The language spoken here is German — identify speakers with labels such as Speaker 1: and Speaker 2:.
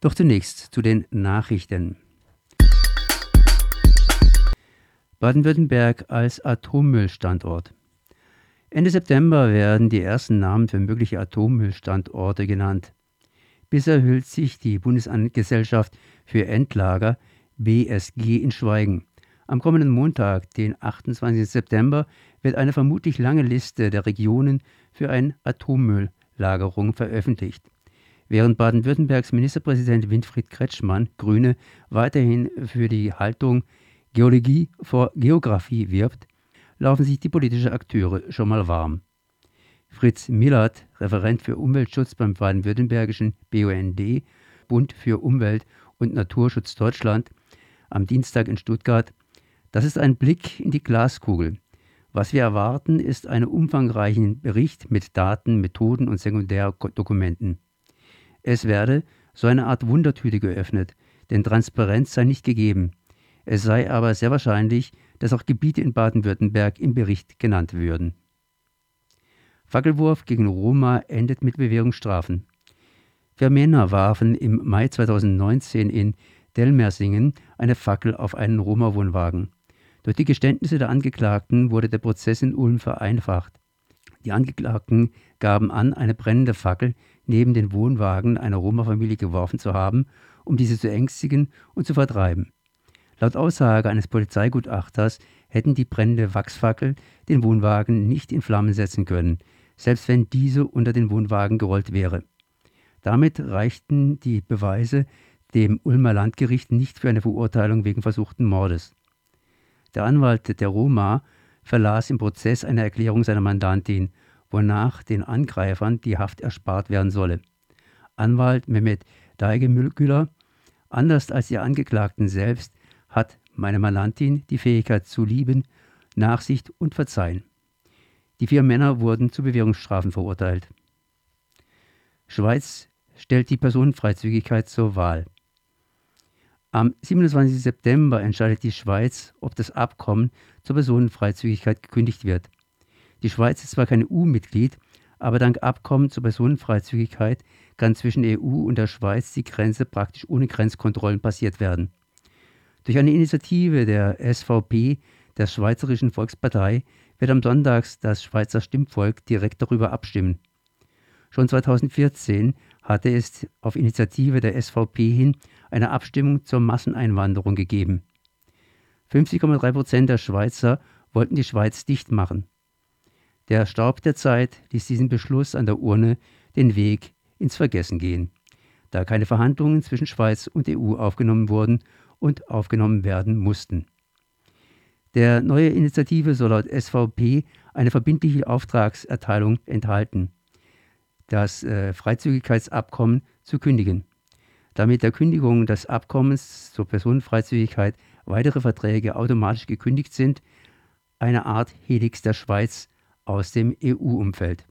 Speaker 1: Doch zunächst zu den Nachrichten. Baden-Württemberg als Atommüllstandort. Ende September werden die ersten Namen für mögliche Atommüllstandorte genannt. Bisher hüllt sich die Bundesgesellschaft für Endlager BSG in Schweigen. Am kommenden Montag, den 28. September, wird eine vermutlich lange Liste der Regionen für eine Atommülllagerung veröffentlicht. Während Baden-Württembergs Ministerpräsident Winfried Kretschmann, Grüne, weiterhin für die Haltung Geologie vor Geographie wirbt, laufen sich die politischen Akteure schon mal warm. Fritz Millert, Referent für Umweltschutz beim baden-württembergischen BUND, Bund für Umwelt und Naturschutz Deutschland, am Dienstag in Stuttgart, das ist ein Blick in die Glaskugel. Was wir erwarten, ist einen umfangreichen Bericht mit Daten, Methoden und Sekundärdokumenten. Es werde so eine Art Wundertüte geöffnet, denn Transparenz sei nicht gegeben. Es sei aber sehr wahrscheinlich, dass auch Gebiete in Baden-Württemberg im Bericht genannt würden. Fackelwurf gegen Roma endet mit Bewährungsstrafen. Vier Männer warfen im Mai 2019 in Delmersingen eine Fackel auf einen Roma-Wohnwagen. Durch die Geständnisse der Angeklagten wurde der Prozess in Ulm vereinfacht. Die Angeklagten gaben an, eine brennende Fackel neben den Wohnwagen einer Roma-Familie geworfen zu haben, um diese zu ängstigen und zu vertreiben. Laut Aussage eines Polizeigutachters hätten die brennende Wachsfackel den Wohnwagen nicht in Flammen setzen können, selbst wenn diese unter den Wohnwagen gerollt wäre. Damit reichten die Beweise dem Ulmer Landgericht nicht für eine Verurteilung wegen versuchten Mordes. Der Anwalt der Roma verlas im Prozess eine Erklärung seiner Mandantin, wonach den Angreifern die Haft erspart werden solle. Anwalt Mehmet Daigemüller, anders als die Angeklagten selbst, hat meine Mandantin die Fähigkeit zu lieben, Nachsicht und Verzeihen. Die vier Männer wurden zu Bewährungsstrafen verurteilt. Schweiz stellt die Personenfreizügigkeit zur Wahl. Am 27. September entscheidet die Schweiz, ob das Abkommen zur Personenfreizügigkeit gekündigt wird. Die Schweiz ist zwar kein EU-Mitglied, aber dank Abkommen zur Personenfreizügigkeit kann zwischen EU und der Schweiz die Grenze praktisch ohne Grenzkontrollen passiert werden. Durch eine Initiative der SVP, der Schweizerischen Volkspartei, wird am Sonntag das Schweizer Stimmvolk direkt darüber abstimmen. Schon 2014 hatte es auf Initiative der SVP hin eine Abstimmung zur Masseneinwanderung gegeben. 50,3 Prozent der Schweizer wollten die Schweiz dicht machen. Der Staub der Zeit ließ diesen Beschluss an der Urne den Weg ins Vergessen gehen, da keine Verhandlungen zwischen Schweiz und EU aufgenommen wurden und aufgenommen werden mussten. Der neue Initiative soll laut SVP eine verbindliche Auftragserteilung enthalten, das äh, Freizügigkeitsabkommen zu kündigen. Damit der Kündigung des Abkommens zur Personenfreizügigkeit weitere Verträge automatisch gekündigt sind, eine Art Helix der Schweiz aus dem EU-Umfeld.